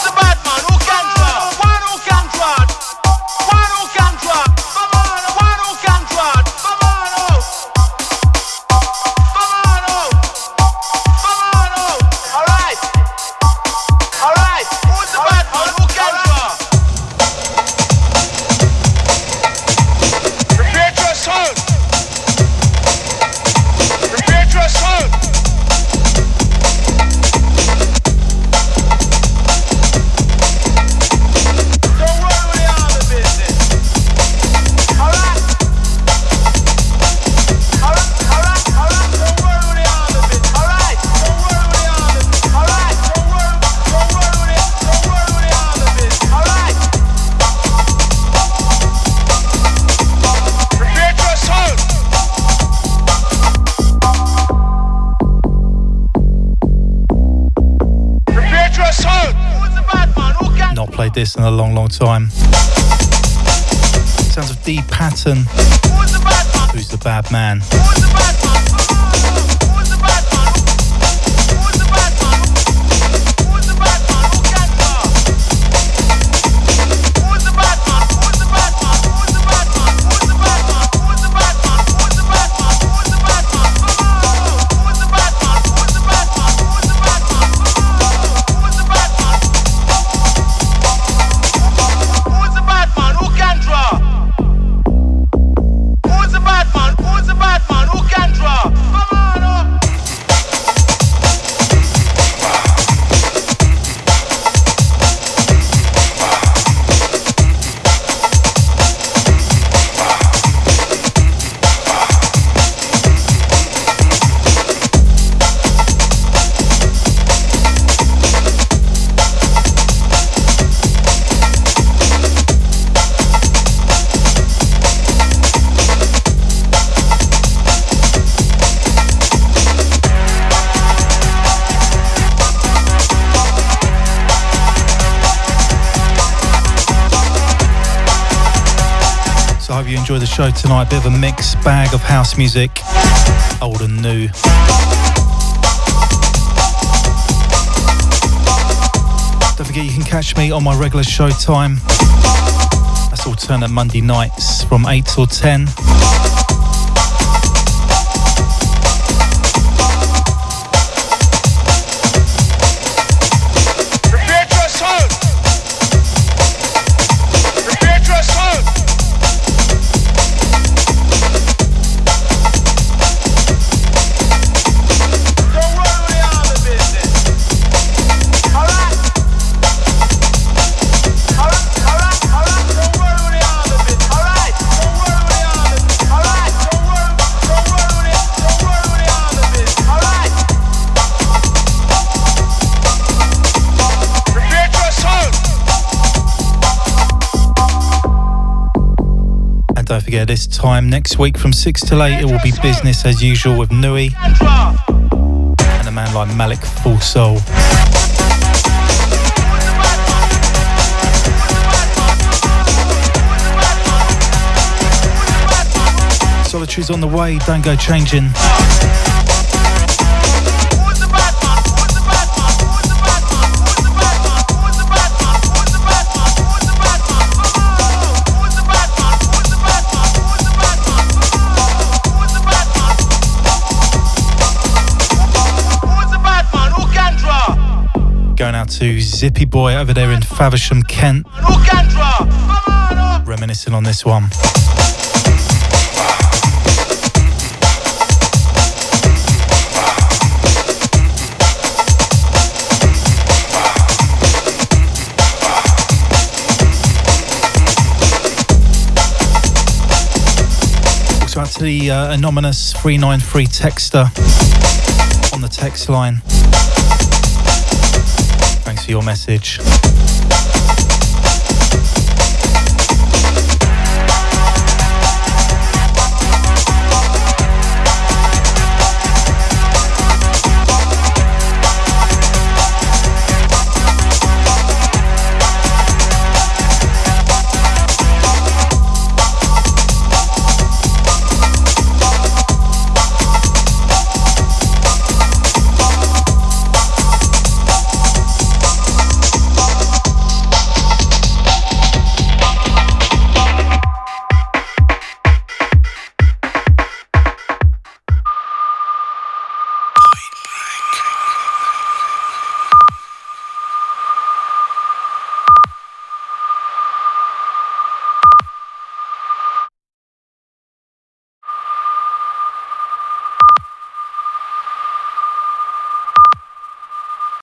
Time. Enjoy the show tonight. Bit of a mixed bag of house music, old and new. Don't forget you can catch me on my regular show time. That's alternate Monday nights from 8 till 10. Forget this time next week from 6 till 8 it will be business as usual with Nui and a man like Malik Full Soul. Solitude's on the way, don't go changing. Zippy Boy over there in Faversham, Kent. Reminiscing on this one. Also to the uh, anonymous 393 texter on the text line your message.